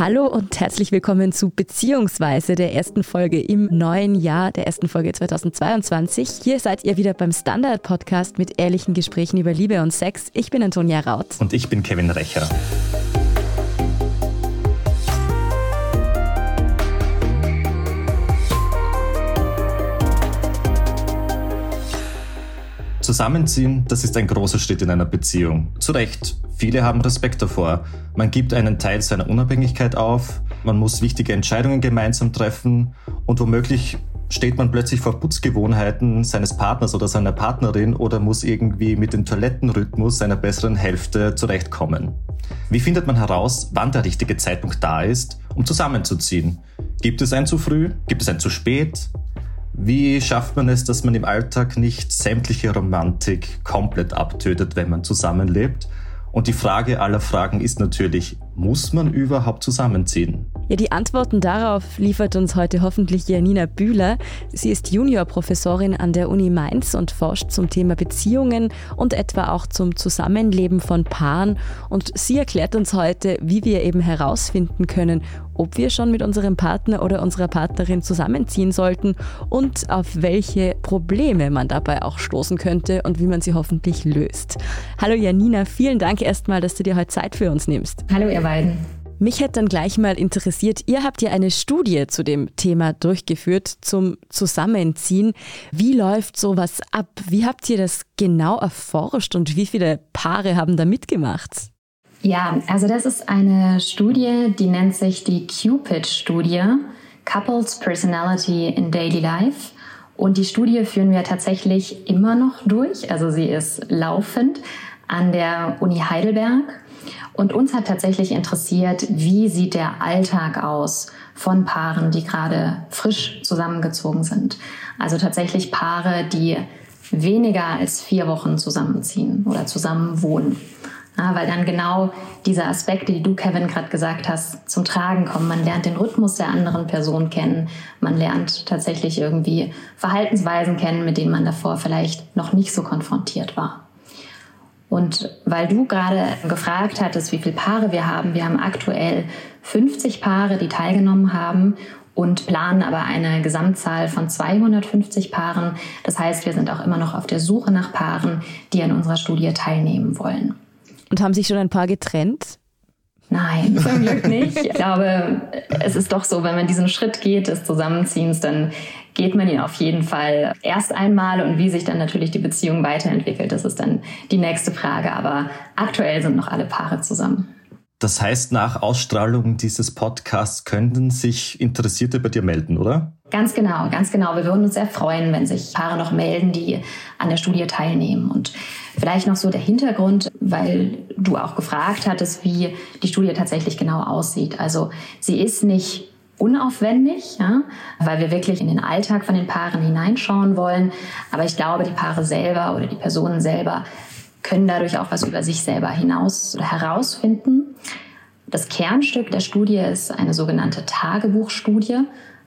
Hallo und herzlich willkommen zu Beziehungsweise der ersten Folge im neuen Jahr, der ersten Folge 2022. Hier seid ihr wieder beim Standard-Podcast mit ehrlichen Gesprächen über Liebe und Sex. Ich bin Antonia Raut. Und ich bin Kevin Recher. Zusammenziehen, das ist ein großer Schritt in einer Beziehung. Zu Recht, viele haben Respekt davor. Man gibt einen Teil seiner Unabhängigkeit auf, man muss wichtige Entscheidungen gemeinsam treffen und womöglich steht man plötzlich vor Putzgewohnheiten seines Partners oder seiner Partnerin oder muss irgendwie mit dem Toilettenrhythmus seiner besseren Hälfte zurechtkommen. Wie findet man heraus, wann der richtige Zeitpunkt da ist, um zusammenzuziehen? Gibt es ein zu früh? Gibt es ein zu spät? Wie schafft man es, dass man im Alltag nicht sämtliche Romantik komplett abtötet, wenn man zusammenlebt? Und die Frage aller Fragen ist natürlich, muss man überhaupt zusammenziehen? Ja, die Antworten darauf liefert uns heute hoffentlich Janina Bühler. Sie ist Juniorprofessorin an der Uni Mainz und forscht zum Thema Beziehungen und etwa auch zum Zusammenleben von Paaren. Und sie erklärt uns heute, wie wir eben herausfinden können, ob wir schon mit unserem Partner oder unserer Partnerin zusammenziehen sollten und auf welche Probleme man dabei auch stoßen könnte und wie man sie hoffentlich löst. Hallo Janina, vielen Dank erstmal, dass du dir heute Zeit für uns nimmst. Hallo ihr beiden. Mich hätte dann gleich mal interessiert, ihr habt ja eine Studie zu dem Thema durchgeführt, zum Zusammenziehen. Wie läuft sowas ab? Wie habt ihr das genau erforscht und wie viele Paare haben da mitgemacht? Ja, also das ist eine Studie, die nennt sich die Cupid-Studie, Couples Personality in Daily Life. Und die Studie führen wir tatsächlich immer noch durch. Also sie ist laufend an der Uni Heidelberg. Und uns hat tatsächlich interessiert, wie sieht der Alltag aus von Paaren, die gerade frisch zusammengezogen sind. Also tatsächlich Paare, die weniger als vier Wochen zusammenziehen oder zusammen wohnen. Ja, weil dann genau diese Aspekte, die du, Kevin, gerade gesagt hast, zum Tragen kommen. Man lernt den Rhythmus der anderen Person kennen. Man lernt tatsächlich irgendwie Verhaltensweisen kennen, mit denen man davor vielleicht noch nicht so konfrontiert war. Und weil du gerade gefragt hattest, wie viele Paare wir haben, wir haben aktuell 50 Paare, die teilgenommen haben und planen aber eine Gesamtzahl von 250 Paaren. Das heißt, wir sind auch immer noch auf der Suche nach Paaren, die an unserer Studie teilnehmen wollen. Und haben sich schon ein paar getrennt? Nein, zum Glück nicht. Ich glaube, es ist doch so, wenn man diesen Schritt geht des Zusammenziehens, dann geht man ihn auf jeden Fall erst einmal und wie sich dann natürlich die Beziehung weiterentwickelt, das ist dann die nächste Frage. Aber aktuell sind noch alle Paare zusammen. Das heißt, nach Ausstrahlung dieses Podcasts könnten sich Interessierte bei dir melden, oder? Ganz genau, ganz genau. Wir würden uns sehr freuen, wenn sich Paare noch melden, die an der Studie teilnehmen. Und vielleicht noch so der Hintergrund, weil du auch gefragt hattest, wie die Studie tatsächlich genau aussieht. Also sie ist nicht unaufwendig, ja, weil wir wirklich in den Alltag von den Paaren hineinschauen wollen. Aber ich glaube, die Paare selber oder die Personen selber können dadurch auch was über sich selber hinaus oder herausfinden. Das Kernstück der Studie ist eine sogenannte Tagebuchstudie,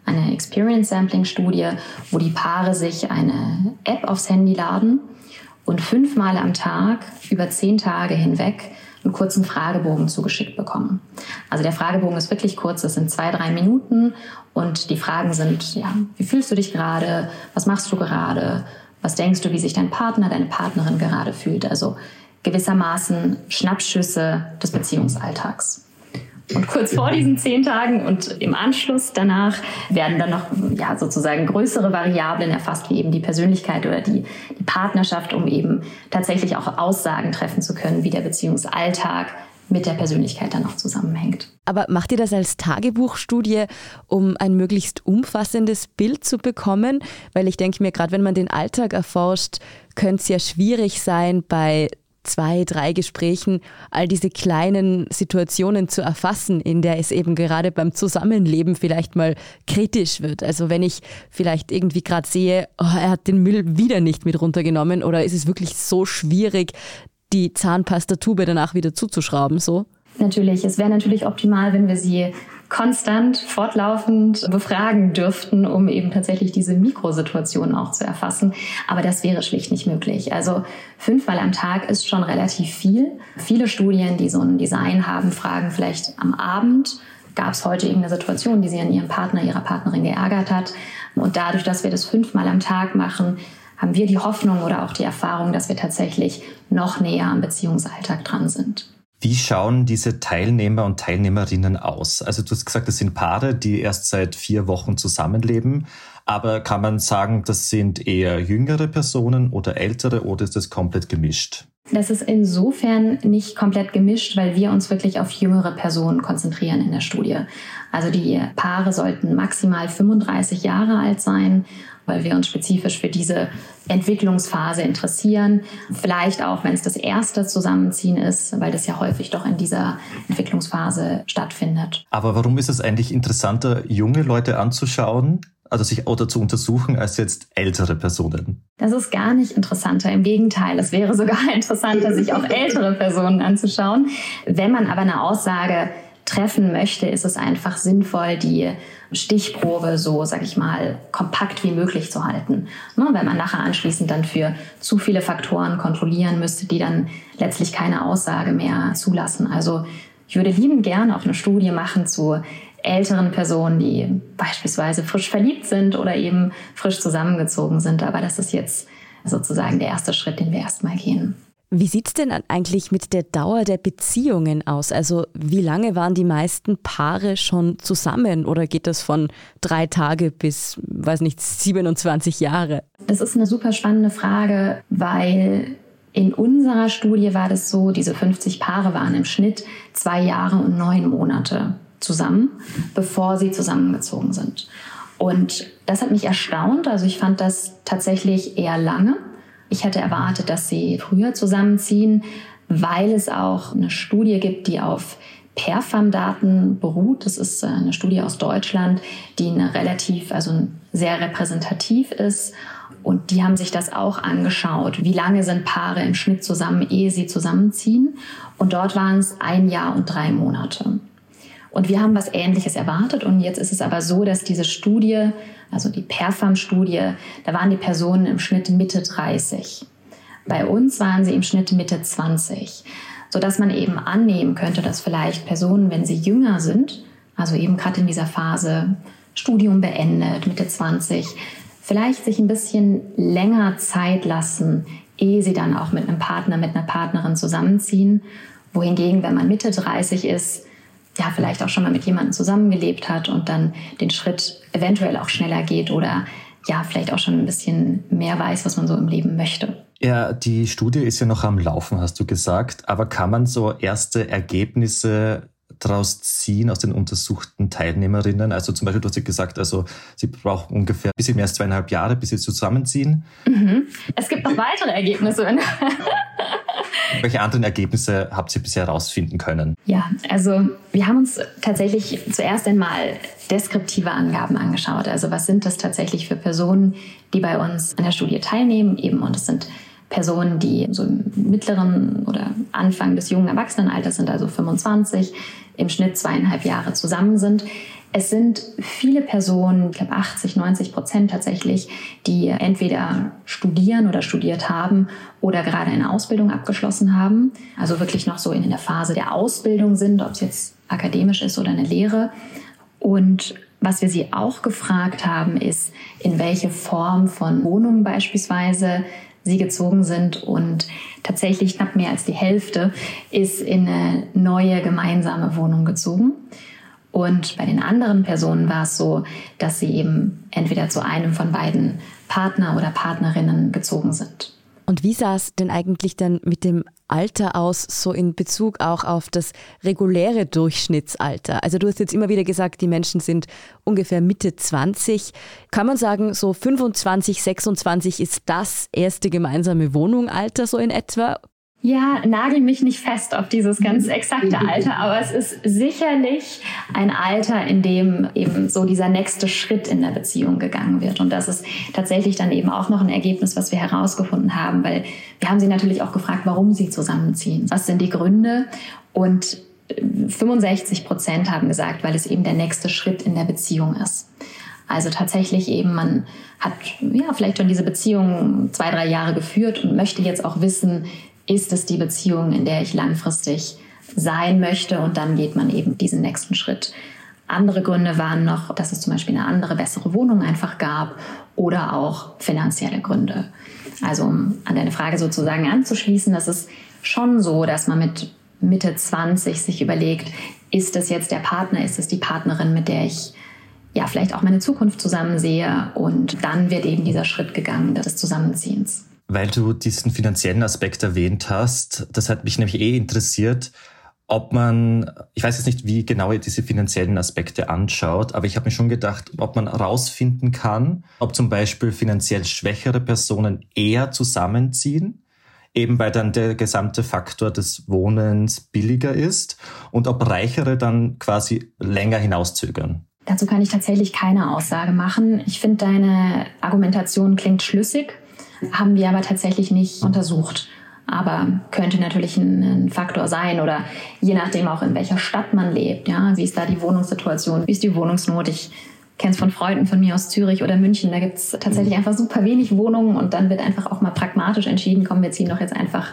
eine Experience Sampling Studie, wo die Paare sich eine App aufs Handy laden und fünfmal am Tag über zehn Tage hinweg einen kurzen Fragebogen zugeschickt bekommen. Also der Fragebogen ist wirklich kurz, das sind zwei, drei Minuten und die Fragen sind, ja, wie fühlst du dich gerade? Was machst du gerade? Was denkst du, wie sich dein Partner, deine Partnerin gerade fühlt? Also gewissermaßen Schnappschüsse des Beziehungsalltags. Und kurz vor diesen zehn Tagen und im Anschluss danach werden dann noch ja, sozusagen größere Variablen erfasst, wie eben die Persönlichkeit oder die, die Partnerschaft, um eben tatsächlich auch Aussagen treffen zu können, wie der Beziehungsalltag mit der Persönlichkeit dann auch zusammenhängt. Aber macht ihr das als Tagebuchstudie, um ein möglichst umfassendes Bild zu bekommen? Weil ich denke mir, gerade wenn man den Alltag erforscht, könnte es ja schwierig sein, bei zwei, drei Gesprächen all diese kleinen Situationen zu erfassen, in der es eben gerade beim Zusammenleben vielleicht mal kritisch wird. Also wenn ich vielleicht irgendwie gerade sehe, oh, er hat den Müll wieder nicht mit runtergenommen oder ist es wirklich so schwierig, die Zahnpastatube danach wieder zuzuschrauben, so? Natürlich, es wäre natürlich optimal, wenn wir sie konstant, fortlaufend befragen dürften, um eben tatsächlich diese Mikrosituation auch zu erfassen. Aber das wäre schlicht nicht möglich. Also fünfmal am Tag ist schon relativ viel. Viele Studien, die so ein Design haben, fragen vielleicht am Abend gab es heute irgendeine Situation, die sie an ihrem Partner, ihrer Partnerin geärgert hat. Und dadurch, dass wir das fünfmal am Tag machen, haben wir die Hoffnung oder auch die Erfahrung, dass wir tatsächlich noch näher am Beziehungsalltag dran sind. Wie schauen diese Teilnehmer und Teilnehmerinnen aus? Also du hast gesagt, das sind Paare, die erst seit vier Wochen zusammenleben. Aber kann man sagen, das sind eher jüngere Personen oder ältere oder ist das komplett gemischt? Das ist insofern nicht komplett gemischt, weil wir uns wirklich auf jüngere Personen konzentrieren in der Studie. Also die Paare sollten maximal 35 Jahre alt sein weil wir uns spezifisch für diese Entwicklungsphase interessieren. Vielleicht auch, wenn es das erste Zusammenziehen ist, weil das ja häufig doch in dieser Entwicklungsphase stattfindet. Aber warum ist es eigentlich interessanter, junge Leute anzuschauen? Also sich oder zu untersuchen als jetzt ältere Personen? Das ist gar nicht interessanter. Im Gegenteil, es wäre sogar interessanter, sich auch ältere Personen anzuschauen. Wenn man aber eine Aussage treffen möchte, ist es einfach sinnvoll, die Stichprobe so, sag ich mal, kompakt wie möglich zu halten. Ne, wenn man nachher anschließend dann für zu viele Faktoren kontrollieren müsste, die dann letztlich keine Aussage mehr zulassen. Also ich würde lieben gerne auch eine Studie machen zu älteren Personen, die beispielsweise frisch verliebt sind oder eben frisch zusammengezogen sind. Aber das ist jetzt sozusagen der erste Schritt, den wir erstmal gehen. Wie sieht es denn eigentlich mit der Dauer der Beziehungen aus? Also wie lange waren die meisten Paare schon zusammen oder geht das von drei Tage bis, weiß nicht, 27 Jahre? Das ist eine super spannende Frage, weil in unserer Studie war das so, diese 50 Paare waren im Schnitt zwei Jahre und neun Monate zusammen, bevor sie zusammengezogen sind. Und das hat mich erstaunt. Also ich fand das tatsächlich eher lange. Ich hätte erwartet, dass sie früher zusammenziehen, weil es auch eine Studie gibt, die auf Perfam-Daten beruht. Das ist äh, eine Studie aus Deutschland, die eine relativ, also sehr repräsentativ ist. Und die haben sich das auch angeschaut. Wie lange sind Paare im Schnitt zusammen, ehe sie zusammenziehen? Und dort waren es ein Jahr und drei Monate. Und wir haben was Ähnliches erwartet. Und jetzt ist es aber so, dass diese Studie, also die Perfam-Studie, da waren die Personen im Schnitt Mitte 30. Bei uns waren sie im Schnitt Mitte 20. Sodass man eben annehmen könnte, dass vielleicht Personen, wenn sie jünger sind, also eben gerade in dieser Phase Studium beendet, Mitte 20, vielleicht sich ein bisschen länger Zeit lassen, ehe sie dann auch mit einem Partner, mit einer Partnerin zusammenziehen. Wohingegen, wenn man Mitte 30 ist, ja, vielleicht auch schon mal mit jemandem zusammengelebt hat und dann den Schritt eventuell auch schneller geht oder ja, vielleicht auch schon ein bisschen mehr weiß, was man so im Leben möchte. Ja, die Studie ist ja noch am Laufen, hast du gesagt. Aber kann man so erste Ergebnisse daraus ziehen aus den untersuchten Teilnehmerinnen? Also zum Beispiel, du hast ja gesagt, also sie brauchen ungefähr ein bisschen mehr als zweieinhalb Jahre, bis sie zusammenziehen. Mhm. Es gibt noch weitere Ergebnisse. Welche anderen Ergebnisse habt ihr bisher herausfinden können? Ja, also wir haben uns tatsächlich zuerst einmal deskriptive Angaben angeschaut. Also was sind das tatsächlich für Personen, die bei uns an der Studie teilnehmen? Eben und es sind Personen, die so im mittleren oder Anfang des jungen Erwachsenenalters sind, also 25, im Schnitt zweieinhalb Jahre zusammen sind. Es sind viele Personen, ich glaube 80, 90 Prozent tatsächlich, die entweder studieren oder studiert haben oder gerade eine Ausbildung abgeschlossen haben. Also wirklich noch so in der Phase der Ausbildung sind, ob es jetzt akademisch ist oder eine Lehre. Und was wir sie auch gefragt haben, ist, in welche Form von Wohnung beispielsweise sie gezogen sind. Und tatsächlich knapp mehr als die Hälfte ist in eine neue gemeinsame Wohnung gezogen. Und bei den anderen Personen war es so, dass sie eben entweder zu einem von beiden Partner oder Partnerinnen gezogen sind. Und wie sah es denn eigentlich dann mit dem Alter aus, so in Bezug auch auf das reguläre Durchschnittsalter? Also du hast jetzt immer wieder gesagt, die Menschen sind ungefähr Mitte 20. Kann man sagen, so 25, 26 ist das erste gemeinsame Wohnungalter so in etwa? Ja, nagel mich nicht fest auf dieses ganz exakte Alter, aber es ist sicherlich ein Alter, in dem eben so dieser nächste Schritt in der Beziehung gegangen wird. Und das ist tatsächlich dann eben auch noch ein Ergebnis, was wir herausgefunden haben, weil wir haben sie natürlich auch gefragt, warum sie zusammenziehen. Was sind die Gründe? Und 65 Prozent haben gesagt, weil es eben der nächste Schritt in der Beziehung ist. Also tatsächlich eben, man hat ja vielleicht schon diese Beziehung zwei, drei Jahre geführt und möchte jetzt auch wissen, ist es die Beziehung, in der ich langfristig sein möchte und dann geht man eben diesen nächsten Schritt. Andere Gründe waren noch, dass es zum Beispiel eine andere, bessere Wohnung einfach gab oder auch finanzielle Gründe. Also um an deine Frage sozusagen anzuschließen, das ist schon so, dass man mit Mitte 20 sich überlegt, ist es jetzt der Partner, ist es die Partnerin, mit der ich ja vielleicht auch meine Zukunft zusammen sehe und dann wird eben dieser Schritt gegangen des Zusammenziehens. Weil du diesen finanziellen Aspekt erwähnt hast, das hat mich nämlich eh interessiert, ob man, ich weiß jetzt nicht, wie genau ihr diese finanziellen Aspekte anschaut, aber ich habe mir schon gedacht, ob man herausfinden kann, ob zum Beispiel finanziell schwächere Personen eher zusammenziehen, eben weil dann der gesamte Faktor des Wohnens billiger ist und ob reichere dann quasi länger hinauszögern. Dazu kann ich tatsächlich keine Aussage machen. Ich finde, deine Argumentation klingt schlüssig, haben wir aber tatsächlich nicht untersucht aber könnte natürlich ein, ein, Faktor sein oder je nachdem auch in welcher Stadt man lebt. Ja, wie ist da die Wohnungssituation? Wie ist die Wohnungsnot? Ich kenne es von Freunden von mir aus Zürich oder München. Da gibt es tatsächlich einfach super wenig Wohnungen und dann wird einfach auch mal pragmatisch entschieden, komm, wir ziehen doch jetzt einfach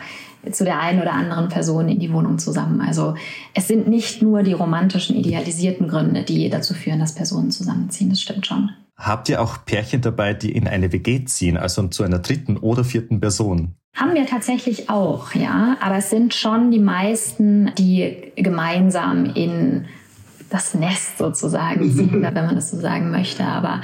zu der einen oder anderen Person in die Wohnung zusammen. Also es sind nicht nur die romantischen, idealisierten Gründe, die dazu führen, dass Personen zusammenziehen. Das stimmt schon. Habt ihr auch Pärchen dabei, die in eine WG ziehen, also zu einer dritten oder vierten Person? Haben wir tatsächlich auch, ja. Aber es sind schon die meisten, die gemeinsam in das Nest sozusagen ziehen, wenn man das so sagen möchte. Aber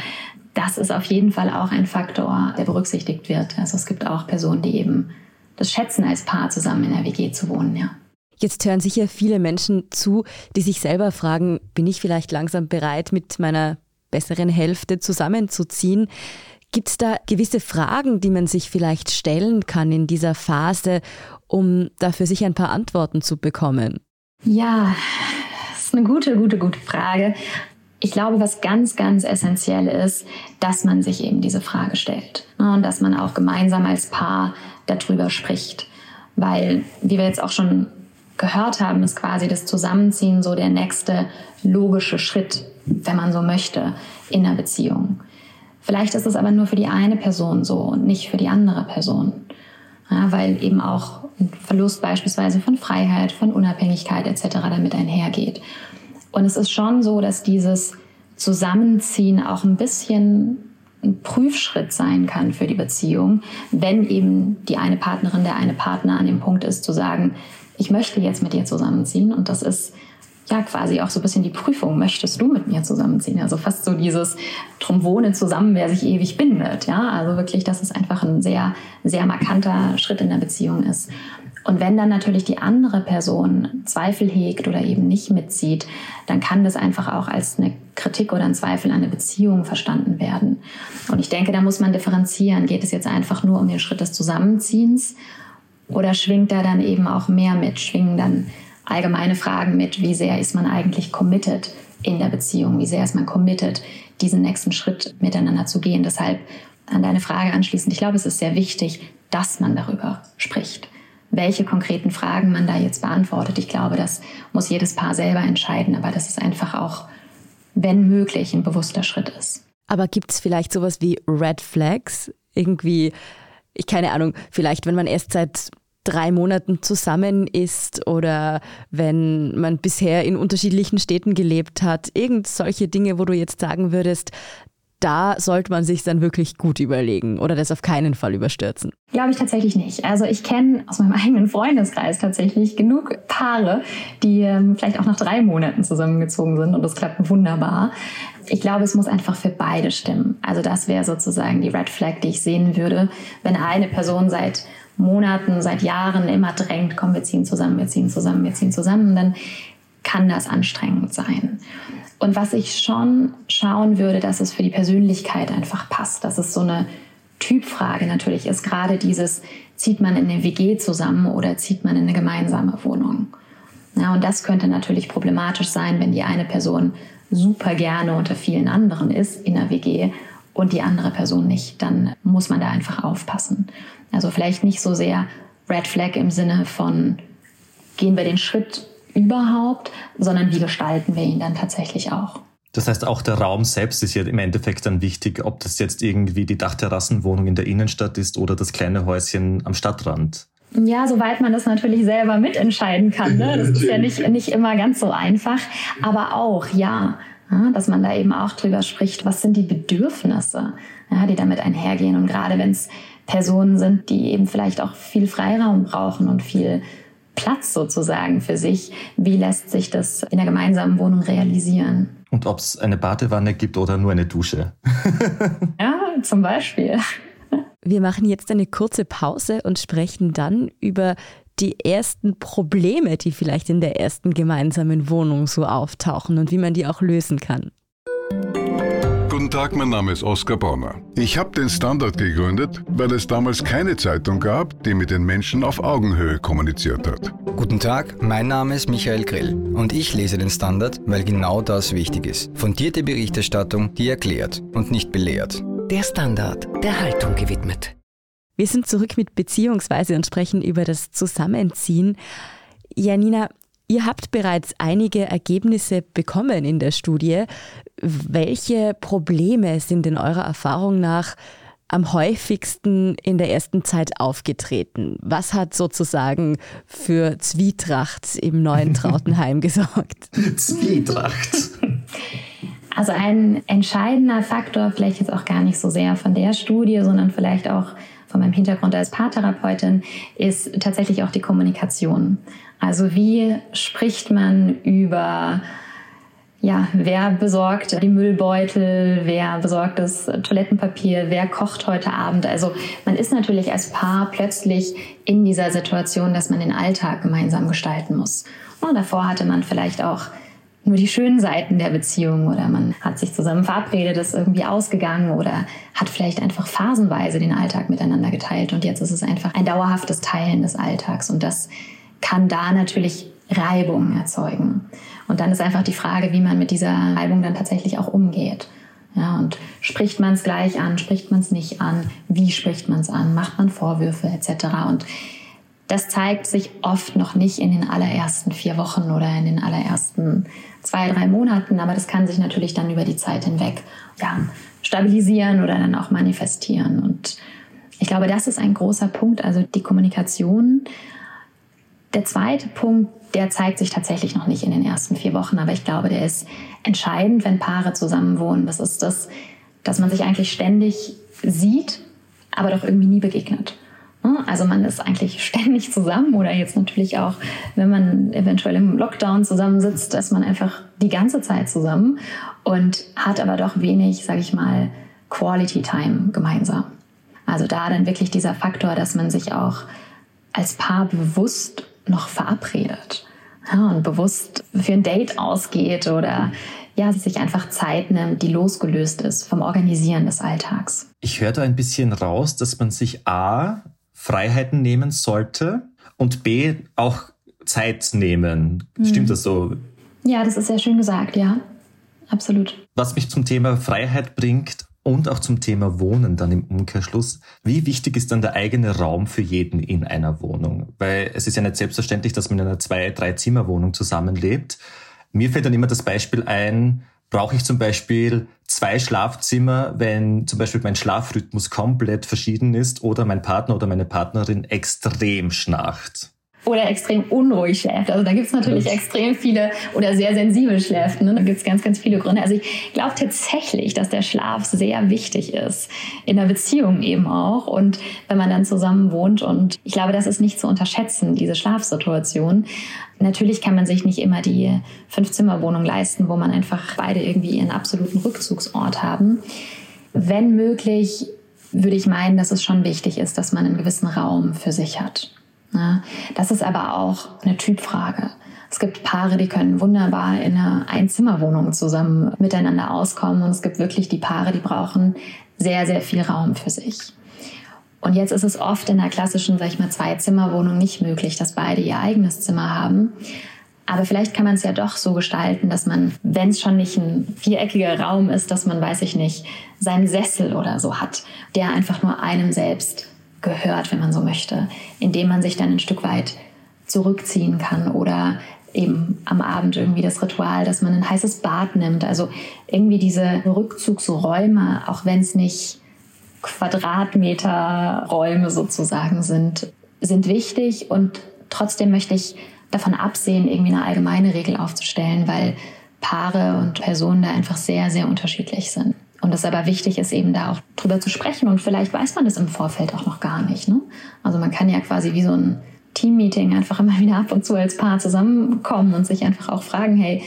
das ist auf jeden Fall auch ein Faktor, der berücksichtigt wird. Also es gibt auch Personen, die eben das schätzen, als Paar zusammen in der WG zu wohnen, ja. Jetzt hören sicher viele Menschen zu, die sich selber fragen, bin ich vielleicht langsam bereit, mit meiner besseren Hälfte zusammenzuziehen? Gibt es da gewisse Fragen, die man sich vielleicht stellen kann in dieser Phase, um dafür sich ein paar Antworten zu bekommen? Ja, eine gute, gute, gute Frage. Ich glaube, was ganz, ganz essentiell ist, dass man sich eben diese Frage stellt ne, und dass man auch gemeinsam als Paar darüber spricht. Weil, wie wir jetzt auch schon gehört haben, ist quasi das Zusammenziehen so der nächste logische Schritt, wenn man so möchte, in einer Beziehung. Vielleicht ist es aber nur für die eine Person so und nicht für die andere Person. Ja, weil eben auch ein Verlust beispielsweise von Freiheit, von Unabhängigkeit etc. damit einhergeht. Und es ist schon so, dass dieses Zusammenziehen auch ein bisschen ein Prüfschritt sein kann für die Beziehung, wenn eben die eine Partnerin, der eine Partner an dem Punkt ist, zu sagen, ich möchte jetzt mit dir zusammenziehen und das ist ja quasi auch so ein bisschen die Prüfung, möchtest du mit mir zusammenziehen? Also fast so dieses drum wohne zusammen, wer sich ewig bindet. Ja, also wirklich, dass es einfach ein sehr, sehr markanter Schritt in der Beziehung ist. Und wenn dann natürlich die andere Person Zweifel hegt oder eben nicht mitzieht, dann kann das einfach auch als eine Kritik oder ein Zweifel an eine Beziehung verstanden werden. Und ich denke, da muss man differenzieren. Geht es jetzt einfach nur um den Schritt des Zusammenziehens oder schwingt da dann eben auch mehr mit? Schwingen dann allgemeine Fragen mit, wie sehr ist man eigentlich committed in der Beziehung, wie sehr ist man committed, diesen nächsten Schritt miteinander zu gehen. Deshalb an deine Frage anschließend, ich glaube, es ist sehr wichtig, dass man darüber spricht. Welche konkreten Fragen man da jetzt beantwortet, ich glaube, das muss jedes Paar selber entscheiden, aber dass es einfach auch, wenn möglich, ein bewusster Schritt ist. Aber gibt es vielleicht sowas wie Red Flags? Irgendwie, ich keine Ahnung, vielleicht wenn man erst seit drei Monaten zusammen ist oder wenn man bisher in unterschiedlichen Städten gelebt hat. Irgend solche Dinge, wo du jetzt sagen würdest, da sollte man sich dann wirklich gut überlegen oder das auf keinen Fall überstürzen. Glaube ich tatsächlich nicht. Also ich kenne aus meinem eigenen Freundeskreis tatsächlich genug Paare, die ähm, vielleicht auch nach drei Monaten zusammengezogen sind und das klappt wunderbar. Ich glaube, es muss einfach für beide stimmen. Also das wäre sozusagen die Red Flag, die ich sehen würde, wenn eine Person seit Monaten, seit Jahren immer drängt, komm, wir ziehen zusammen, wir ziehen zusammen, wir ziehen zusammen, dann kann das anstrengend sein. Und was ich schon schauen würde, dass es für die Persönlichkeit einfach passt, dass es so eine Typfrage natürlich ist, gerade dieses, zieht man in eine WG zusammen oder zieht man in eine gemeinsame Wohnung? Ja, und das könnte natürlich problematisch sein, wenn die eine Person super gerne unter vielen anderen ist in der WG und die andere Person nicht. Dann muss man da einfach aufpassen. Also vielleicht nicht so sehr Red Flag im Sinne von, gehen wir den Schritt überhaupt, sondern wie gestalten wir ihn dann tatsächlich auch. Das heißt, auch der Raum selbst ist ja im Endeffekt dann wichtig, ob das jetzt irgendwie die Dachterrassenwohnung in der Innenstadt ist oder das kleine Häuschen am Stadtrand. Ja, soweit man das natürlich selber mitentscheiden kann. Ne? Das ist ja nicht, nicht immer ganz so einfach. Aber auch, ja, dass man da eben auch drüber spricht, was sind die Bedürfnisse, ja, die damit einhergehen. Und gerade wenn es Personen sind, die eben vielleicht auch viel Freiraum brauchen und viel Platz sozusagen für sich, wie lässt sich das in der gemeinsamen Wohnung realisieren? Und ob es eine Badewanne gibt oder nur eine Dusche. ja, zum Beispiel. Wir machen jetzt eine kurze Pause und sprechen dann über die ersten Probleme, die vielleicht in der ersten gemeinsamen Wohnung so auftauchen und wie man die auch lösen kann. Guten Tag, mein Name ist Oskar Bonner. Ich habe den Standard gegründet, weil es damals keine Zeitung gab, die mit den Menschen auf Augenhöhe kommuniziert hat. Guten Tag, mein Name ist Michael Grill und ich lese den Standard, weil genau das wichtig ist. Fundierte Berichterstattung, die erklärt und nicht belehrt. Der Standard, der Haltung gewidmet. Wir sind zurück mit Beziehungsweise und sprechen über das Zusammenziehen. Janina, ihr habt bereits einige Ergebnisse bekommen in der Studie. Welche Probleme sind in eurer Erfahrung nach am häufigsten in der ersten Zeit aufgetreten? Was hat sozusagen für Zwietracht im neuen Trautenheim gesorgt? Zwietracht. Also ein entscheidender Faktor, vielleicht jetzt auch gar nicht so sehr von der Studie, sondern vielleicht auch von meinem Hintergrund als Paartherapeutin, ist tatsächlich auch die Kommunikation. Also wie spricht man über ja, wer besorgt die Müllbeutel, wer besorgt das Toilettenpapier, wer kocht heute Abend. Also man ist natürlich als Paar plötzlich in dieser Situation, dass man den Alltag gemeinsam gestalten muss. Und davor hatte man vielleicht auch nur die schönen Seiten der Beziehung oder man hat sich zusammen verabredet, ist irgendwie ausgegangen oder hat vielleicht einfach phasenweise den Alltag miteinander geteilt und jetzt ist es einfach ein dauerhaftes Teilen des Alltags und das kann da natürlich Reibung erzeugen. Und dann ist einfach die Frage, wie man mit dieser Reibung dann tatsächlich auch umgeht. Ja, und spricht man es gleich an, spricht man es nicht an, wie spricht man es an, macht man Vorwürfe etc. Und das zeigt sich oft noch nicht in den allerersten vier Wochen oder in den allerersten zwei, drei Monaten, aber das kann sich natürlich dann über die Zeit hinweg ja, stabilisieren oder dann auch manifestieren. Und ich glaube, das ist ein großer Punkt, also die Kommunikation. Der zweite Punkt, der zeigt sich tatsächlich noch nicht in den ersten vier Wochen, aber ich glaube, der ist entscheidend, wenn Paare zusammenwohnen. Das ist das, dass man sich eigentlich ständig sieht, aber doch irgendwie nie begegnet. Ne? Also man ist eigentlich ständig zusammen oder jetzt natürlich auch, wenn man eventuell im Lockdown zusammensitzt, ist man einfach die ganze Zeit zusammen und hat aber doch wenig, sage ich mal, Quality Time gemeinsam. Also da dann wirklich dieser Faktor, dass man sich auch als Paar bewusst noch verabredet ja, und bewusst für ein Date ausgeht oder ja, sich einfach Zeit nimmt, die losgelöst ist vom Organisieren des Alltags. Ich höre da ein bisschen raus, dass man sich A Freiheiten nehmen sollte und B auch Zeit nehmen. Mhm. Stimmt das so? Ja, das ist sehr schön gesagt, ja. Absolut. Was mich zum Thema Freiheit bringt und auch zum Thema Wohnen dann im Umkehrschluss. Wie wichtig ist dann der eigene Raum für jeden in einer Wohnung? Weil es ist ja nicht selbstverständlich, dass man in einer zwei-, drei Zimmer-Wohnung zusammenlebt. Mir fällt dann immer das Beispiel ein, brauche ich zum Beispiel zwei Schlafzimmer, wenn zum Beispiel mein Schlafrhythmus komplett verschieden ist oder mein Partner oder meine Partnerin extrem schnarcht oder extrem unruhig schläft. Also da gibt es natürlich extrem viele oder sehr sensibel schläft. Ne? Da gibt es ganz, ganz viele Gründe. Also ich glaube tatsächlich, dass der Schlaf sehr wichtig ist. In der Beziehung eben auch. Und wenn man dann zusammen wohnt. Und ich glaube, das ist nicht zu unterschätzen, diese Schlafsituation. Natürlich kann man sich nicht immer die Fünf-Zimmer-Wohnung leisten, wo man einfach beide irgendwie ihren absoluten Rückzugsort haben. Wenn möglich, würde ich meinen, dass es schon wichtig ist, dass man einen gewissen Raum für sich hat. Ja, das ist aber auch eine Typfrage. Es gibt Paare, die können wunderbar in einer Einzimmerwohnung zusammen miteinander auskommen und es gibt wirklich die Paare, die brauchen sehr, sehr viel Raum für sich. Und jetzt ist es oft in einer klassischen, sag ich mal, Zwei-Zimmer-Wohnung nicht möglich, dass beide ihr eigenes Zimmer haben. Aber vielleicht kann man es ja doch so gestalten, dass man, wenn es schon nicht ein viereckiger Raum ist, dass man, weiß ich nicht, seinen Sessel oder so hat, der einfach nur einem selbst gehört, wenn man so möchte, indem man sich dann ein Stück weit zurückziehen kann oder eben am Abend irgendwie das Ritual, dass man ein heißes Bad nimmt. Also irgendwie diese Rückzugsräume, auch wenn es nicht Quadratmeterräume sozusagen sind, sind wichtig und trotzdem möchte ich davon absehen, irgendwie eine allgemeine Regel aufzustellen, weil Paare und Personen da einfach sehr, sehr unterschiedlich sind. Und es aber wichtig ist, eben da auch drüber zu sprechen. Und vielleicht weiß man das im Vorfeld auch noch gar nicht. Ne? Also man kann ja quasi wie so ein Teammeeting einfach immer wieder ab und zu als Paar zusammenkommen und sich einfach auch fragen, hey,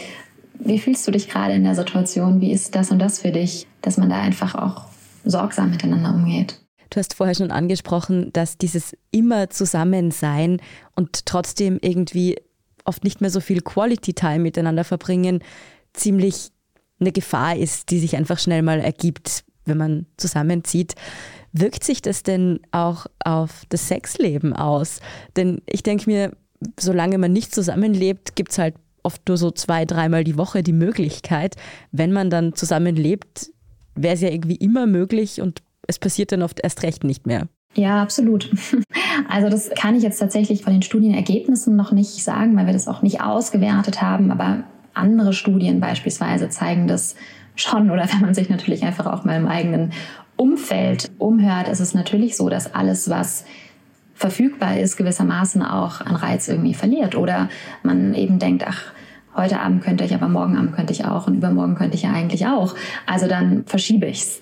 wie fühlst du dich gerade in der Situation? Wie ist das und das für dich? Dass man da einfach auch sorgsam miteinander umgeht. Du hast vorher schon angesprochen, dass dieses immer Zusammensein und trotzdem irgendwie oft nicht mehr so viel Quality Time miteinander verbringen, ziemlich eine Gefahr ist, die sich einfach schnell mal ergibt, wenn man zusammenzieht. Wirkt sich das denn auch auf das Sexleben aus? Denn ich denke mir, solange man nicht zusammenlebt, gibt es halt oft nur so zwei, dreimal die Woche die Möglichkeit. Wenn man dann zusammenlebt, wäre es ja irgendwie immer möglich und es passiert dann oft erst recht nicht mehr. Ja, absolut. Also das kann ich jetzt tatsächlich von den Studienergebnissen noch nicht sagen, weil wir das auch nicht ausgewertet haben. Aber andere Studien beispielsweise zeigen das schon. Oder wenn man sich natürlich einfach auch mal im eigenen Umfeld umhört, ist es natürlich so, dass alles, was verfügbar ist, gewissermaßen auch an Reiz irgendwie verliert. Oder man eben denkt, ach, heute Abend könnte ich, aber morgen Abend könnte ich auch und übermorgen könnte ich ja eigentlich auch. Also dann verschiebe ich's.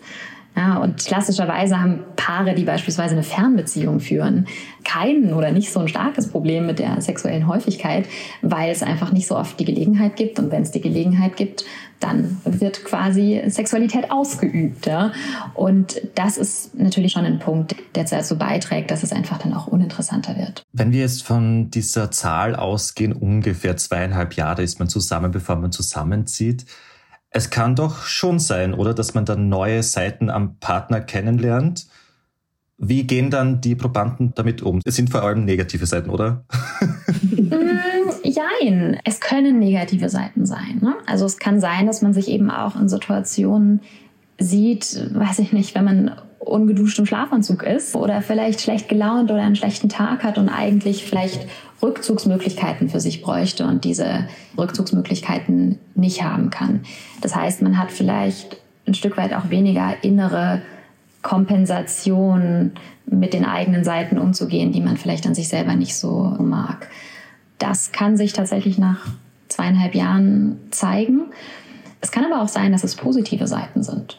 Ja, und klassischerweise haben Paare, die beispielsweise eine Fernbeziehung führen, kein oder nicht so ein starkes Problem mit der sexuellen Häufigkeit, weil es einfach nicht so oft die Gelegenheit gibt. Und wenn es die Gelegenheit gibt, dann wird quasi Sexualität ausgeübt. Ja? Und das ist natürlich schon ein Punkt, der dazu beiträgt, dass es einfach dann auch uninteressanter wird. Wenn wir jetzt von dieser Zahl ausgehen, ungefähr zweieinhalb Jahre ist man zusammen, bevor man zusammenzieht. Es kann doch schon sein, oder, dass man dann neue Seiten am Partner kennenlernt. Wie gehen dann die Probanden damit um? Es sind vor allem negative Seiten, oder? Mm, jein. Es können negative Seiten sein. Ne? Also es kann sein, dass man sich eben auch in Situationen sieht, weiß ich nicht, wenn man ungeduscht im Schlafanzug ist oder vielleicht schlecht gelaunt oder einen schlechten Tag hat und eigentlich vielleicht Rückzugsmöglichkeiten für sich bräuchte und diese Rückzugsmöglichkeiten nicht haben kann. Das heißt, man hat vielleicht ein Stück weit auch weniger innere Kompensation mit den eigenen Seiten umzugehen, die man vielleicht an sich selber nicht so mag. Das kann sich tatsächlich nach zweieinhalb Jahren zeigen. Es kann aber auch sein, dass es positive Seiten sind.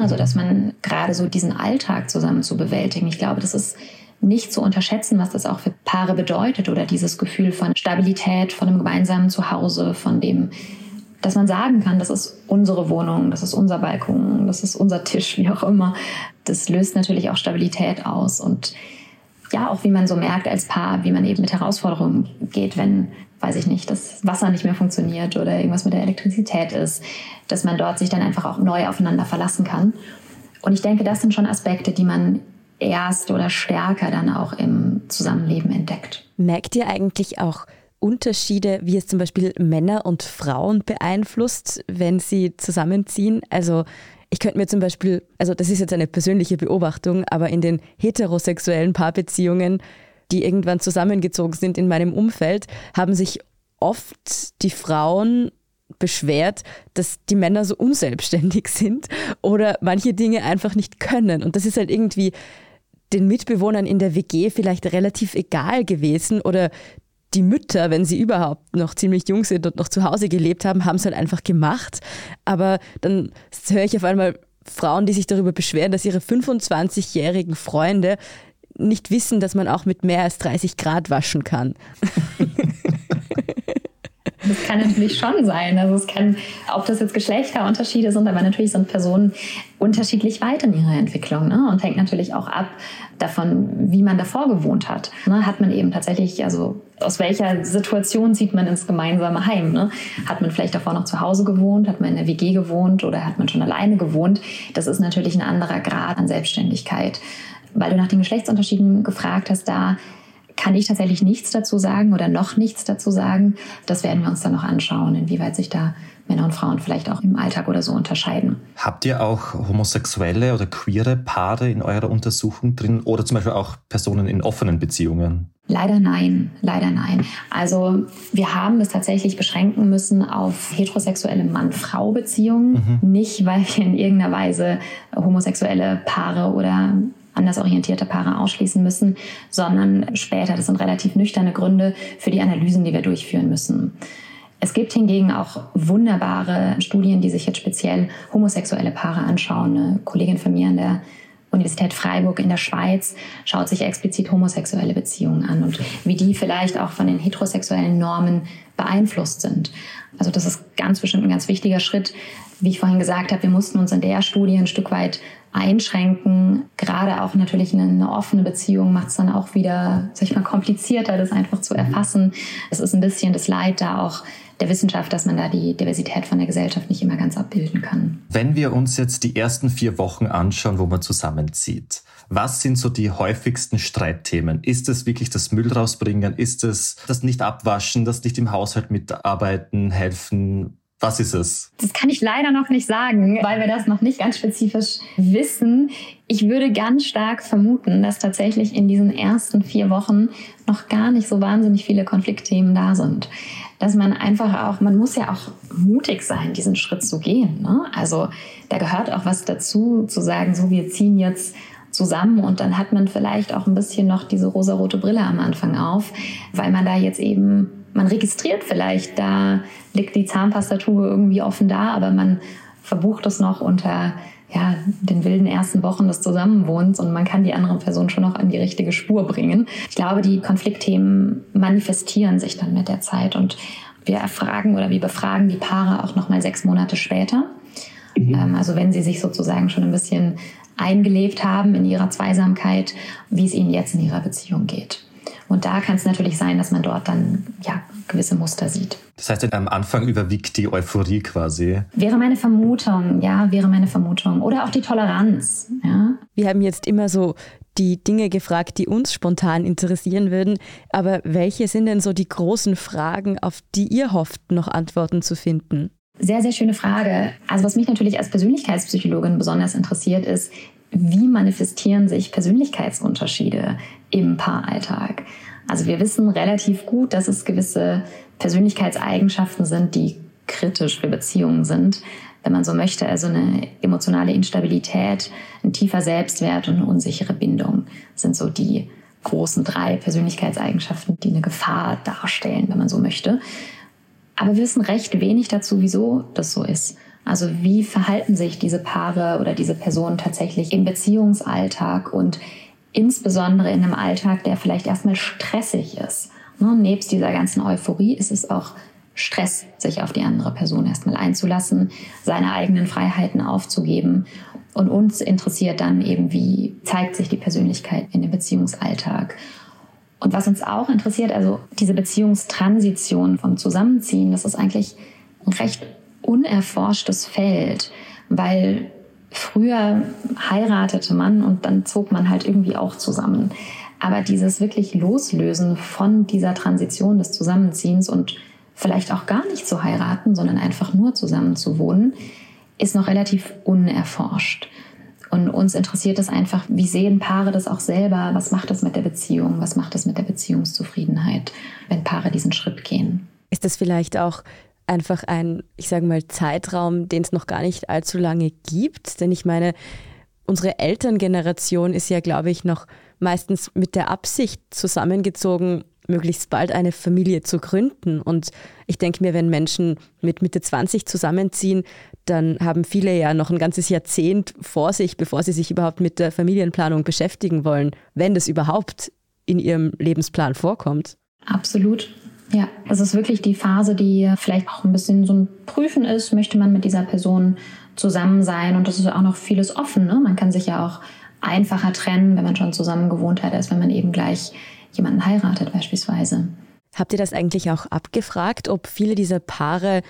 Also, dass man gerade so diesen Alltag zusammen zu bewältigen. Ich glaube, das ist nicht zu unterschätzen, was das auch für Paare bedeutet oder dieses Gefühl von Stabilität, von einem gemeinsamen Zuhause, von dem, dass man sagen kann, das ist unsere Wohnung, das ist unser Balkon, das ist unser Tisch, wie auch immer. Das löst natürlich auch Stabilität aus und ja, auch wie man so merkt als Paar, wie man eben mit Herausforderungen geht, wenn, weiß ich nicht, das Wasser nicht mehr funktioniert oder irgendwas mit der Elektrizität ist, dass man dort sich dann einfach auch neu aufeinander verlassen kann. Und ich denke, das sind schon Aspekte, die man erst oder stärker dann auch im Zusammenleben entdeckt. Merkt ihr eigentlich auch Unterschiede, wie es zum Beispiel Männer und Frauen beeinflusst, wenn sie zusammenziehen? Also ich könnte mir zum Beispiel, also das ist jetzt eine persönliche Beobachtung, aber in den heterosexuellen Paarbeziehungen, die irgendwann zusammengezogen sind in meinem Umfeld, haben sich oft die Frauen beschwert, dass die Männer so unselbstständig sind oder manche Dinge einfach nicht können. Und das ist halt irgendwie den Mitbewohnern in der WG vielleicht relativ egal gewesen oder die Mütter, wenn sie überhaupt noch ziemlich jung sind und noch zu Hause gelebt haben, haben es halt einfach gemacht. Aber dann höre ich auf einmal Frauen, die sich darüber beschweren, dass ihre 25-jährigen Freunde nicht wissen, dass man auch mit mehr als 30 Grad waschen kann. Das kann natürlich schon sein. Also es kann, ob das jetzt Geschlechterunterschiede sind, aber natürlich sind Personen unterschiedlich weit in ihrer Entwicklung ne? und hängt natürlich auch ab davon, wie man davor gewohnt hat. Ne? Hat man eben tatsächlich, also aus welcher Situation zieht man ins gemeinsame Heim? Ne? Hat man vielleicht davor noch zu Hause gewohnt? Hat man in der WG gewohnt oder hat man schon alleine gewohnt? Das ist natürlich ein anderer Grad an Selbstständigkeit. Weil du nach den Geschlechtsunterschieden gefragt hast, da kann ich tatsächlich nichts dazu sagen oder noch nichts dazu sagen. Das werden wir uns dann noch anschauen, inwieweit sich da Männer und Frauen vielleicht auch im Alltag oder so unterscheiden. Habt ihr auch homosexuelle oder queere Paare in eurer Untersuchung drin oder zum Beispiel auch Personen in offenen Beziehungen? Leider nein, leider nein. Also wir haben es tatsächlich beschränken müssen auf heterosexuelle Mann-Frau-Beziehungen. Mhm. Nicht, weil wir in irgendeiner Weise homosexuelle Paare oder anders orientierte Paare ausschließen müssen, sondern später. Das sind relativ nüchterne Gründe für die Analysen, die wir durchführen müssen. Es gibt hingegen auch wunderbare Studien, die sich jetzt speziell homosexuelle Paare anschauen. Eine Kollegin von mir an der Universität Freiburg in der Schweiz schaut sich explizit homosexuelle Beziehungen an und wie die vielleicht auch von den heterosexuellen Normen beeinflusst sind. Also das ist ganz bestimmt ein ganz wichtiger Schritt. Wie ich vorhin gesagt habe, wir mussten uns in der Studie ein Stück weit einschränken. Gerade auch natürlich eine, eine offene Beziehung macht es dann auch wieder, sag ich mal, komplizierter, das einfach zu erfassen. Es ist ein bisschen das Leid da auch der Wissenschaft, dass man da die Diversität von der Gesellschaft nicht immer ganz abbilden kann. Wenn wir uns jetzt die ersten vier Wochen anschauen, wo man zusammenzieht, was sind so die häufigsten Streitthemen? Ist es wirklich das Müll rausbringen? Ist es das nicht abwaschen, das nicht im Haushalt mitarbeiten, helfen? Was ist es? Das kann ich leider noch nicht sagen, weil wir das noch nicht ganz spezifisch wissen. Ich würde ganz stark vermuten, dass tatsächlich in diesen ersten vier Wochen noch gar nicht so wahnsinnig viele Konfliktthemen da sind. Dass man einfach auch, man muss ja auch mutig sein, diesen Schritt zu gehen. Ne? Also da gehört auch was dazu, zu sagen, so wir ziehen jetzt zusammen und dann hat man vielleicht auch ein bisschen noch diese rosarote Brille am Anfang auf, weil man da jetzt eben man registriert vielleicht, da liegt die Zahnpastatube irgendwie offen da, aber man verbucht es noch unter ja, den wilden ersten Wochen des Zusammenwohnens und man kann die andere Person schon noch an die richtige Spur bringen. Ich glaube, die Konfliktthemen manifestieren sich dann mit der Zeit und wir erfragen oder wir befragen die Paare auch noch mal sechs Monate später. Mhm. Ähm, also wenn sie sich sozusagen schon ein bisschen eingelebt haben in ihrer Zweisamkeit, wie es ihnen jetzt in ihrer Beziehung geht. Und da kann es natürlich sein, dass man dort dann ja, gewisse Muster sieht. Das heißt, am Anfang überwiegt die Euphorie quasi. Wäre meine Vermutung, ja, wäre meine Vermutung. Oder auch die Toleranz, ja. Wir haben jetzt immer so die Dinge gefragt, die uns spontan interessieren würden. Aber welche sind denn so die großen Fragen, auf die ihr hofft, noch Antworten zu finden? Sehr, sehr schöne Frage. Also was mich natürlich als Persönlichkeitspsychologin besonders interessiert, ist, wie manifestieren sich Persönlichkeitsunterschiede im Paaralltag? Also wir wissen relativ gut, dass es gewisse Persönlichkeitseigenschaften sind, die kritisch für Beziehungen sind, wenn man so möchte. Also eine emotionale Instabilität, ein tiefer Selbstwert und eine unsichere Bindung sind so die großen drei Persönlichkeitseigenschaften, die eine Gefahr darstellen, wenn man so möchte. Aber wir wissen recht wenig dazu, wieso das so ist. Also wie verhalten sich diese Paare oder diese Personen tatsächlich im Beziehungsalltag und insbesondere in einem Alltag, der vielleicht erstmal stressig ist. Ne? Nebst dieser ganzen Euphorie ist es auch Stress, sich auf die andere Person erstmal einzulassen, seine eigenen Freiheiten aufzugeben. Und uns interessiert dann eben, wie zeigt sich die Persönlichkeit in dem Beziehungsalltag. Und was uns auch interessiert, also diese Beziehungstransition vom Zusammenziehen, das ist eigentlich ein recht unerforschtes Feld, weil früher heiratete man und dann zog man halt irgendwie auch zusammen. Aber dieses wirklich Loslösen von dieser Transition des Zusammenziehens und vielleicht auch gar nicht zu heiraten, sondern einfach nur zusammen zu wohnen, ist noch relativ unerforscht. Und uns interessiert es einfach, wie sehen Paare das auch selber? Was macht das mit der Beziehung? Was macht das mit der Beziehungszufriedenheit, wenn Paare diesen Schritt gehen? Ist das vielleicht auch einfach ein, ich sage mal, Zeitraum, den es noch gar nicht allzu lange gibt. Denn ich meine, unsere Elterngeneration ist ja, glaube ich, noch meistens mit der Absicht zusammengezogen, möglichst bald eine Familie zu gründen. Und ich denke mir, wenn Menschen mit Mitte 20 zusammenziehen, dann haben viele ja noch ein ganzes Jahrzehnt vor sich, bevor sie sich überhaupt mit der Familienplanung beschäftigen wollen, wenn das überhaupt in ihrem Lebensplan vorkommt. Absolut. Ja, es ist wirklich die Phase, die vielleicht auch ein bisschen so ein Prüfen ist, möchte man mit dieser Person zusammen sein und das ist auch noch vieles offen. Ne? Man kann sich ja auch einfacher trennen, wenn man schon zusammen gewohnt hat, als wenn man eben gleich jemanden heiratet beispielsweise. Habt ihr das eigentlich auch abgefragt, ob viele dieser Paare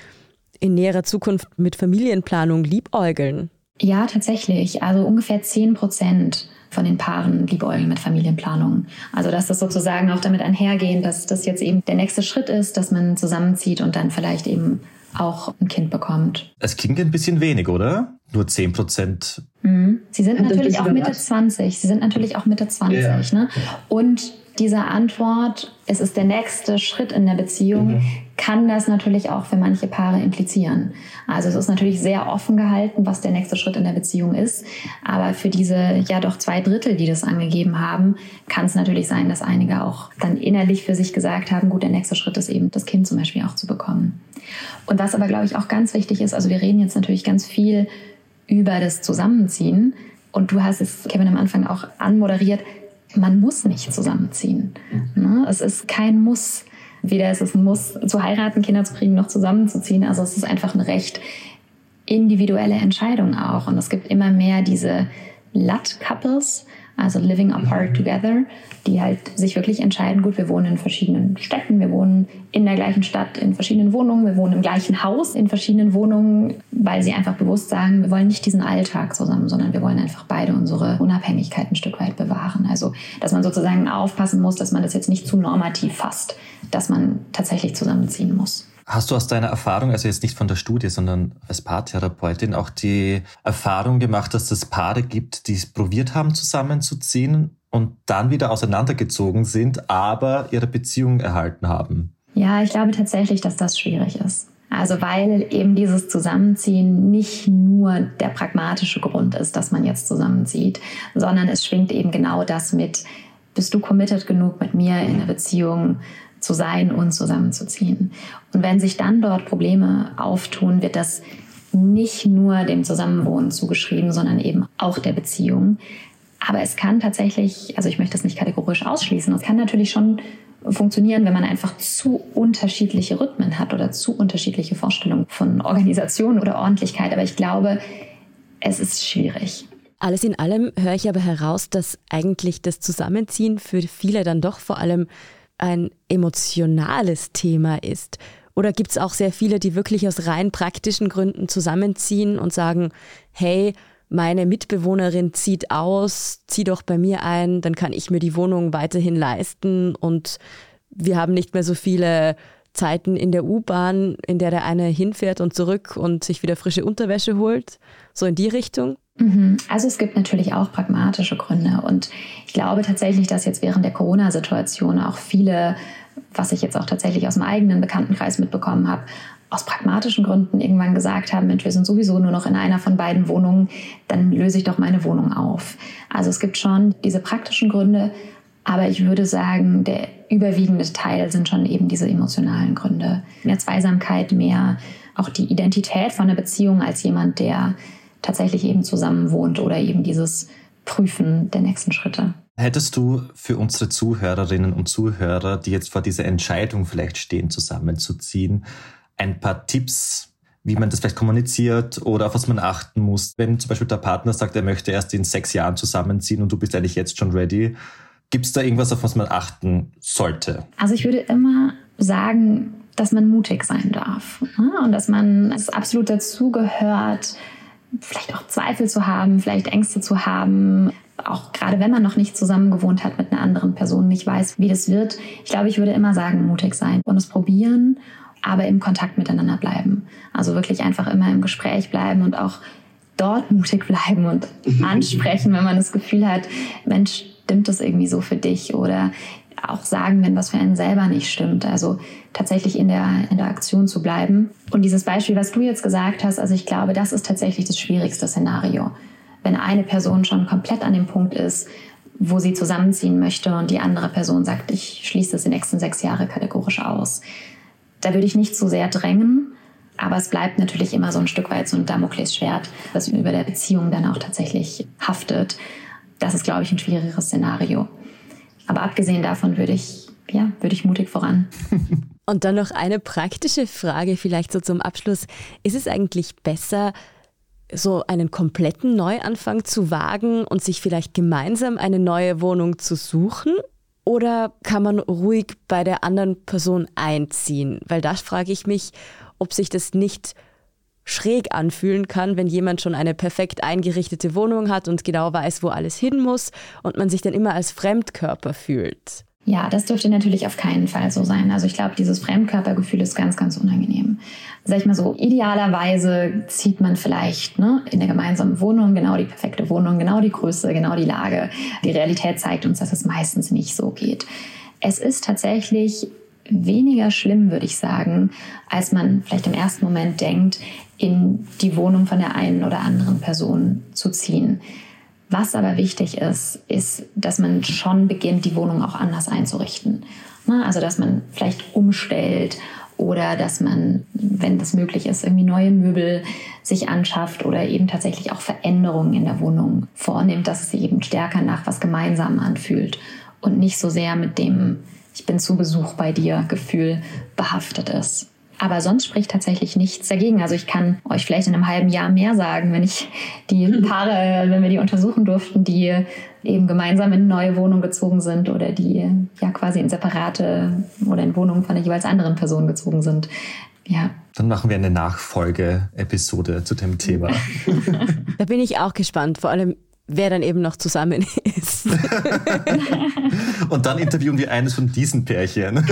in näherer Zukunft mit Familienplanung liebäugeln? Ja, tatsächlich. Also ungefähr 10 Prozent von den Paaren liebäugeln mit Familienplanung. Also dass das sozusagen auch damit einhergehen, dass das jetzt eben der nächste Schritt ist, dass man zusammenzieht und dann vielleicht eben auch ein Kind bekommt. Es klingt ein bisschen wenig, oder? Nur 10 Prozent. Mhm. Sie sind natürlich auch Mitte 20. Sie sind natürlich auch Mitte 20. Ja. Ne? Und diese Antwort, es ist der nächste Schritt in der Beziehung, mhm. kann das natürlich auch für manche Paare implizieren. Also es ist natürlich sehr offen gehalten, was der nächste Schritt in der Beziehung ist. Aber für diese ja doch zwei Drittel, die das angegeben haben, kann es natürlich sein, dass einige auch dann innerlich für sich gesagt haben, gut, der nächste Schritt ist eben, das Kind zum Beispiel auch zu bekommen. Und was aber, glaube ich, auch ganz wichtig ist, also wir reden jetzt natürlich ganz viel über das Zusammenziehen. Und du hast es, Kevin, am Anfang auch anmoderiert, man muss nicht zusammenziehen. Ne? Es ist kein Muss. Weder ist es ein Muss, zu heiraten, Kinder zu kriegen, noch zusammenzuziehen. Also es ist einfach eine recht individuelle Entscheidung auch. Und es gibt immer mehr diese Lut-Couples, also Living Apart Together, die halt sich wirklich entscheiden, gut, wir wohnen in verschiedenen Städten, wir wohnen in der gleichen Stadt in verschiedenen Wohnungen, wir wohnen im gleichen Haus in verschiedenen Wohnungen, weil sie einfach bewusst sagen, wir wollen nicht diesen Alltag zusammen, sondern wir wollen einfach beide unsere Unabhängigkeit ein Stück weit bewahren. Also, dass man sozusagen aufpassen muss, dass man das jetzt nicht zu normativ fasst, dass man tatsächlich zusammenziehen muss. Hast du aus deiner Erfahrung, also jetzt nicht von der Studie, sondern als Paartherapeutin, auch die Erfahrung gemacht, dass es Paare gibt, die es probiert haben, zusammenzuziehen und dann wieder auseinandergezogen sind, aber ihre Beziehung erhalten haben? Ja, ich glaube tatsächlich, dass das schwierig ist. Also weil eben dieses Zusammenziehen nicht nur der pragmatische Grund ist, dass man jetzt zusammenzieht, sondern es schwingt eben genau das mit, bist du committed genug mit mir in der Beziehung zu sein und zusammenzuziehen. Und wenn sich dann dort Probleme auftun, wird das nicht nur dem Zusammenwohnen zugeschrieben, sondern eben auch der Beziehung. Aber es kann tatsächlich, also ich möchte das nicht kategorisch ausschließen, es kann natürlich schon funktionieren, wenn man einfach zu unterschiedliche Rhythmen hat oder zu unterschiedliche Vorstellungen von Organisation oder Ordentlichkeit. Aber ich glaube, es ist schwierig. Alles in allem höre ich aber heraus, dass eigentlich das Zusammenziehen für viele dann doch vor allem ein emotionales Thema ist. Oder gibt es auch sehr viele, die wirklich aus rein praktischen Gründen zusammenziehen und sagen, hey, meine Mitbewohnerin zieht aus, zieh doch bei mir ein, dann kann ich mir die Wohnung weiterhin leisten und wir haben nicht mehr so viele Zeiten in der U-Bahn, in der der eine hinfährt und zurück und sich wieder frische Unterwäsche holt, so in die Richtung? Mhm. Also es gibt natürlich auch pragmatische Gründe und ich glaube tatsächlich, dass jetzt während der Corona-Situation auch viele, was ich jetzt auch tatsächlich aus dem eigenen Bekanntenkreis mitbekommen habe, aus pragmatischen Gründen irgendwann gesagt haben, Mensch, wir sind sowieso nur noch in einer von beiden Wohnungen, dann löse ich doch meine Wohnung auf. Also es gibt schon diese praktischen Gründe, aber ich würde sagen, der überwiegende Teil sind schon eben diese emotionalen Gründe. Mehr Zweisamkeit, mehr auch die Identität von einer Beziehung als jemand, der tatsächlich eben zusammen wohnt oder eben dieses Prüfen der nächsten Schritte. Hättest du für unsere Zuhörerinnen und Zuhörer, die jetzt vor dieser Entscheidung vielleicht stehen, zusammenzuziehen, ein paar Tipps, wie man das vielleicht kommuniziert oder auf was man achten muss? Wenn zum Beispiel der Partner sagt, er möchte erst in sechs Jahren zusammenziehen und du bist eigentlich jetzt schon ready, gibt es da irgendwas, auf was man achten sollte? Also ich würde immer sagen, dass man mutig sein darf ne? und dass man es absolut dazugehört, vielleicht auch Zweifel zu haben, vielleicht Ängste zu haben, auch gerade wenn man noch nicht zusammen gewohnt hat mit einer anderen Person, nicht weiß, wie das wird. Ich glaube, ich würde immer sagen, mutig sein und es probieren, aber im Kontakt miteinander bleiben. Also wirklich einfach immer im Gespräch bleiben und auch dort mutig bleiben und ansprechen, wenn man das Gefühl hat, Mensch, stimmt das irgendwie so für dich oder auch sagen, wenn was für einen selber nicht stimmt. Also tatsächlich in der, in der Aktion zu bleiben. Und dieses Beispiel, was du jetzt gesagt hast, also ich glaube, das ist tatsächlich das schwierigste Szenario. Wenn eine Person schon komplett an dem Punkt ist, wo sie zusammenziehen möchte und die andere Person sagt, ich schließe das die nächsten sechs Jahre kategorisch aus. Da würde ich nicht so sehr drängen, aber es bleibt natürlich immer so ein Stück weit so ein Damoklesschwert, das über der Beziehung dann auch tatsächlich haftet. Das ist, glaube ich, ein schwierigeres Szenario. Aber abgesehen davon würde ich, ja, würde ich mutig voran. Und dann noch eine praktische Frage vielleicht so zum Abschluss. Ist es eigentlich besser, so einen kompletten Neuanfang zu wagen und sich vielleicht gemeinsam eine neue Wohnung zu suchen? Oder kann man ruhig bei der anderen Person einziehen? Weil da frage ich mich, ob sich das nicht schräg anfühlen kann, wenn jemand schon eine perfekt eingerichtete Wohnung hat und genau weiß, wo alles hin muss und man sich dann immer als Fremdkörper fühlt. Ja, das dürfte natürlich auf keinen Fall so sein. Also ich glaube, dieses Fremdkörpergefühl ist ganz, ganz unangenehm. Sag ich mal so, idealerweise zieht man vielleicht ne, in der gemeinsamen Wohnung genau die perfekte Wohnung, genau die Größe, genau die Lage. Die Realität zeigt uns, dass es meistens nicht so geht. Es ist tatsächlich weniger schlimm, würde ich sagen, als man vielleicht im ersten Moment denkt, in die Wohnung von der einen oder anderen Person zu ziehen. Was aber wichtig ist, ist, dass man schon beginnt, die Wohnung auch anders einzurichten. Also, dass man vielleicht umstellt oder dass man, wenn das möglich ist, irgendwie neue Möbel sich anschafft oder eben tatsächlich auch Veränderungen in der Wohnung vornimmt, dass es sich eben stärker nach was Gemeinsamen anfühlt und nicht so sehr mit dem Ich bin zu Besuch bei dir Gefühl behaftet ist. Aber sonst spricht tatsächlich nichts dagegen. Also ich kann euch vielleicht in einem halben Jahr mehr sagen, wenn ich die Paare, wenn wir die untersuchen durften, die eben gemeinsam in eine neue Wohnung gezogen sind oder die ja quasi in separate oder in Wohnungen von der jeweils anderen Person gezogen sind. Ja. Dann machen wir eine Nachfolge-Episode zu dem Thema. da bin ich auch gespannt. Vor allem, wer dann eben noch zusammen ist. Und dann interviewen wir eines von diesen Pärchen.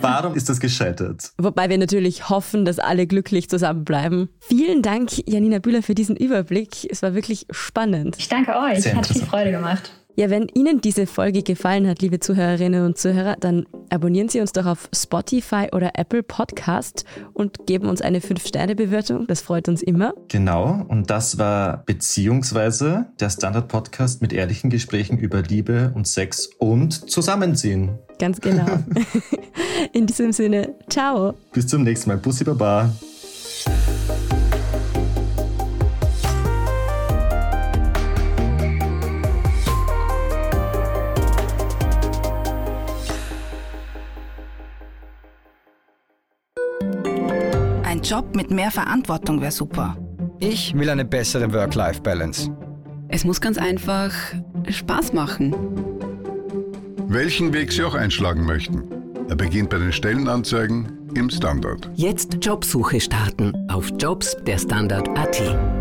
Warum ist das gescheitert? Wobei wir natürlich hoffen, dass alle glücklich zusammenbleiben. Vielen Dank, Janina Bühler, für diesen Überblick. Es war wirklich spannend. Ich danke euch. Sehr Hat viel Freude gemacht. Ja, wenn Ihnen diese Folge gefallen hat, liebe Zuhörerinnen und Zuhörer, dann abonnieren Sie uns doch auf Spotify oder Apple Podcast und geben uns eine 5-Sterne-Bewertung. Das freut uns immer. Genau, und das war beziehungsweise der Standard-Podcast mit ehrlichen Gesprächen über Liebe und Sex und Zusammenziehen. Ganz genau. In diesem Sinne, ciao. Bis zum nächsten Mal. Bussi Baba. Job mit mehr Verantwortung wäre super. Ich will eine bessere Work-Life-Balance. Es muss ganz einfach Spaß machen. Welchen Weg Sie auch einschlagen möchten. Er beginnt bei den Stellenanzeigen im Standard. Jetzt Jobsuche starten auf Jobs der Standard.at.